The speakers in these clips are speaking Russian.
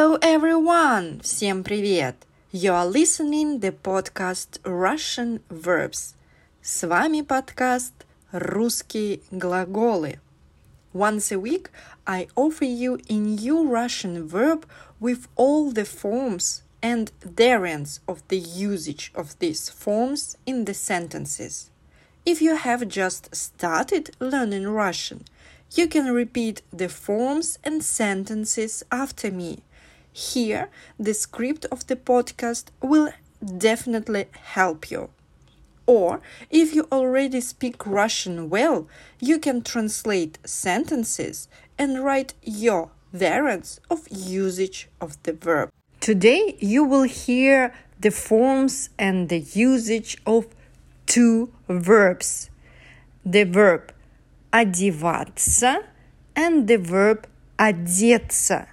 Hello everyone! Всем привет! You are listening the podcast Russian Verbs. С вами подкаст «Русские глаголы». Once a week, I offer you a new Russian verb with all the forms and variants of the usage of these forms in the sentences. If you have just started learning Russian, you can repeat the forms and sentences after me. Here, the script of the podcast will definitely help you. Or, if you already speak Russian well, you can translate sentences and write your variants of usage of the verb. Today, you will hear the forms and the usage of two verbs. The verb одеваться and the verb одеться.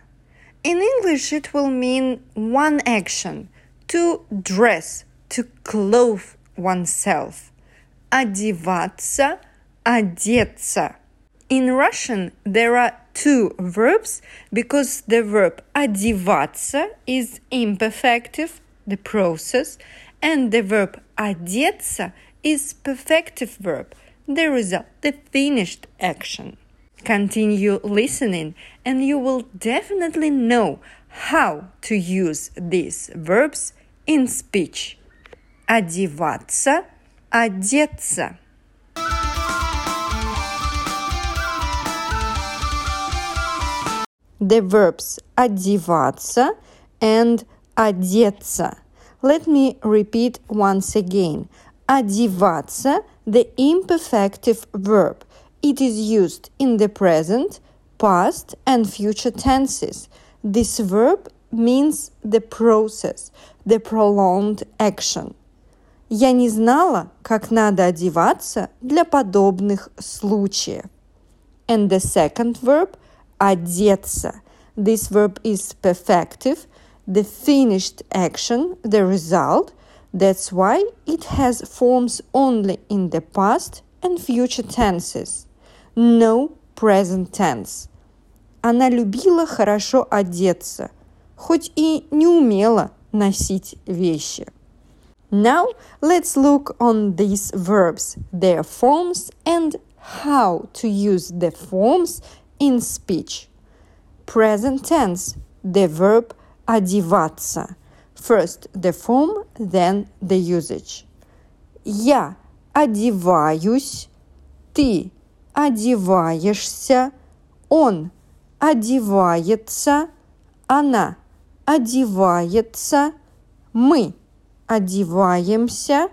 In English, it will mean one action to dress, to clothe oneself. Одеваться, одеться. In Russian, there are two verbs because the verb одеваться is imperfective, the process, and the verb одеться is perfective verb, the result, the finished action. Continue listening, and you will definitely know how to use these verbs in speech. Одеваться, одеться. The verbs одеваться and одеться. Let me repeat once again. Одеваться, the imperfective verb. It is used in the present, past, and future tenses. This verb means the process, the prolonged action. Я не знала, как надо одеваться для подобных случаев. And the second verb – одеться. This verb is perfective, the finished action, the result. That's why it has forms only in the past and future tenses. No present tense. Она любила хорошо одеться, хоть и не умела носить вещи. Now let's look on these verbs, their forms and how to use the forms in speech. Present tense, the verb одеваться. First the form, then the usage. Я одеваюсь, ты одеваешься, он одевается, она одевается, мы одеваемся,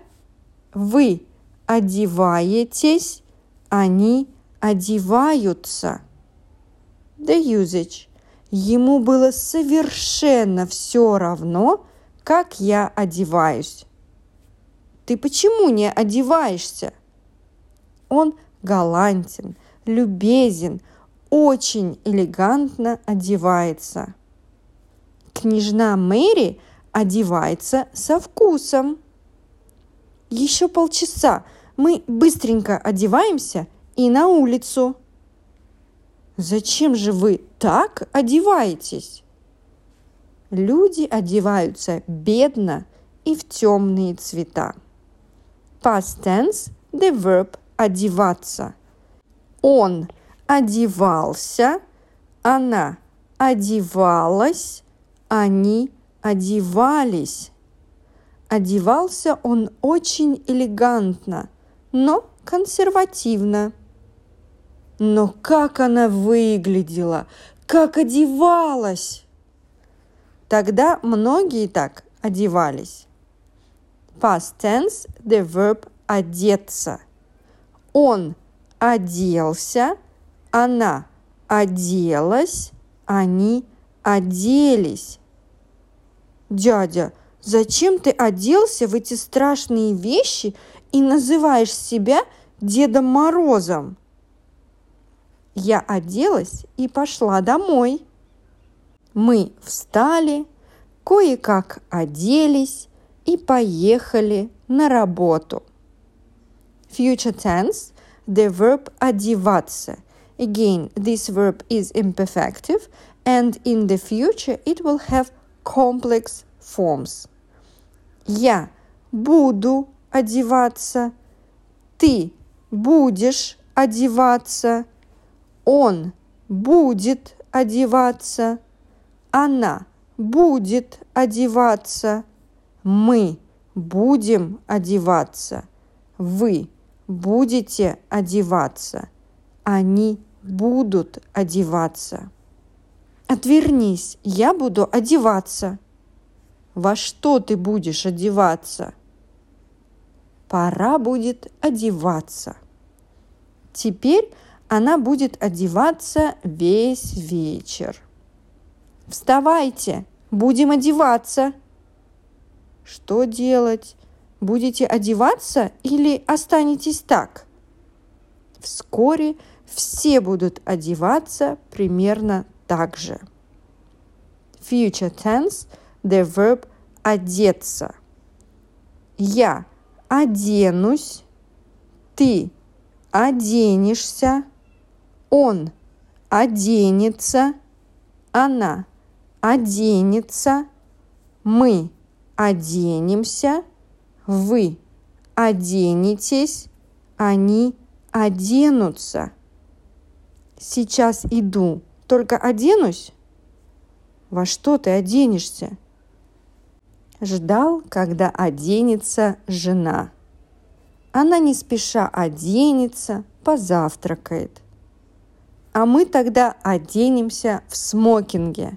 вы одеваетесь, они одеваются. The usage. Ему было совершенно все равно, как я одеваюсь. Ты почему не одеваешься? Он галантен, любезен, очень элегантно одевается. Княжна Мэри одевается со вкусом. Еще полчаса мы быстренько одеваемся и на улицу. Зачем же вы так одеваетесь? Люди одеваются бедно и в темные цвета. Past tense – the verb одеваться. Он одевался, она одевалась, они одевались. Одевался он очень элегантно, но консервативно. Но как она выглядела, как одевалась! Тогда многие так одевались. Past tense – the verb одеться. Он оделся, она оделась, они оделись. Дядя, зачем ты оделся в эти страшные вещи и называешь себя Дедом Морозом? Я оделась и пошла домой. Мы встали, кое-как оделись и поехали на работу. Future tense, the verb одеваться. Again, this verb is imperfective and in the future it will have complex forms. Я буду одеваться, ты будешь одеваться, он будет одеваться, она будет одеваться, мы будем одеваться, вы будете одеваться, они будут одеваться. Отвернись, я буду одеваться. Во что ты будешь одеваться? Пора будет одеваться. Теперь она будет одеваться весь вечер. Вставайте, будем одеваться. Что делать? Будете одеваться или останетесь так? Вскоре все будут одеваться примерно так же. Future tense – the verb одеться. Я оденусь, ты оденешься, он оденется, она оденется, мы оденемся, вы оденетесь, они оденутся. Сейчас иду, только оденусь? Во что ты оденешься? Ждал, когда оденется жена. Она не спеша оденется, позавтракает. А мы тогда оденемся в смокинге.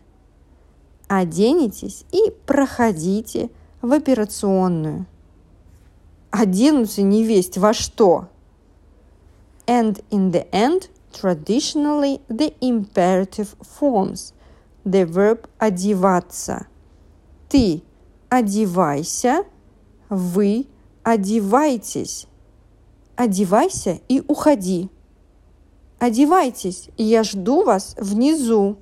Оденетесь и проходите в операционную. Оденутся невесть во что. And in the end, traditionally the imperative forms the verb одеваться. Ты одевайся, вы одевайтесь. Одевайся и уходи. Одевайтесь, я жду вас внизу.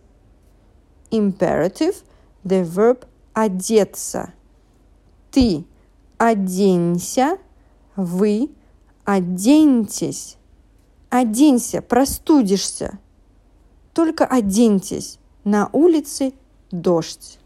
Imperative – the verb одеться. Ты оденься, вы оденьтесь. Оденься, простудишься. Только оденьтесь. На улице дождь.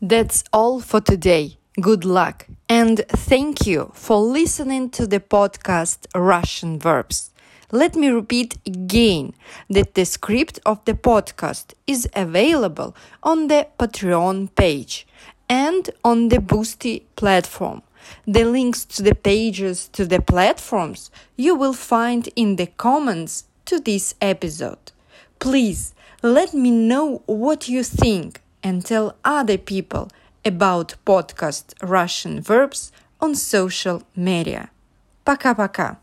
That's all for today. Good luck and thank you for listening to the podcast Russian Verbs. Let me repeat again that the script of the podcast is available on the Patreon page and on the Boosty platform. The links to the pages to the platforms you will find in the comments to this episode. Please let me know what you think and tell other people about podcast Russian verbs on social media. Пока-пока.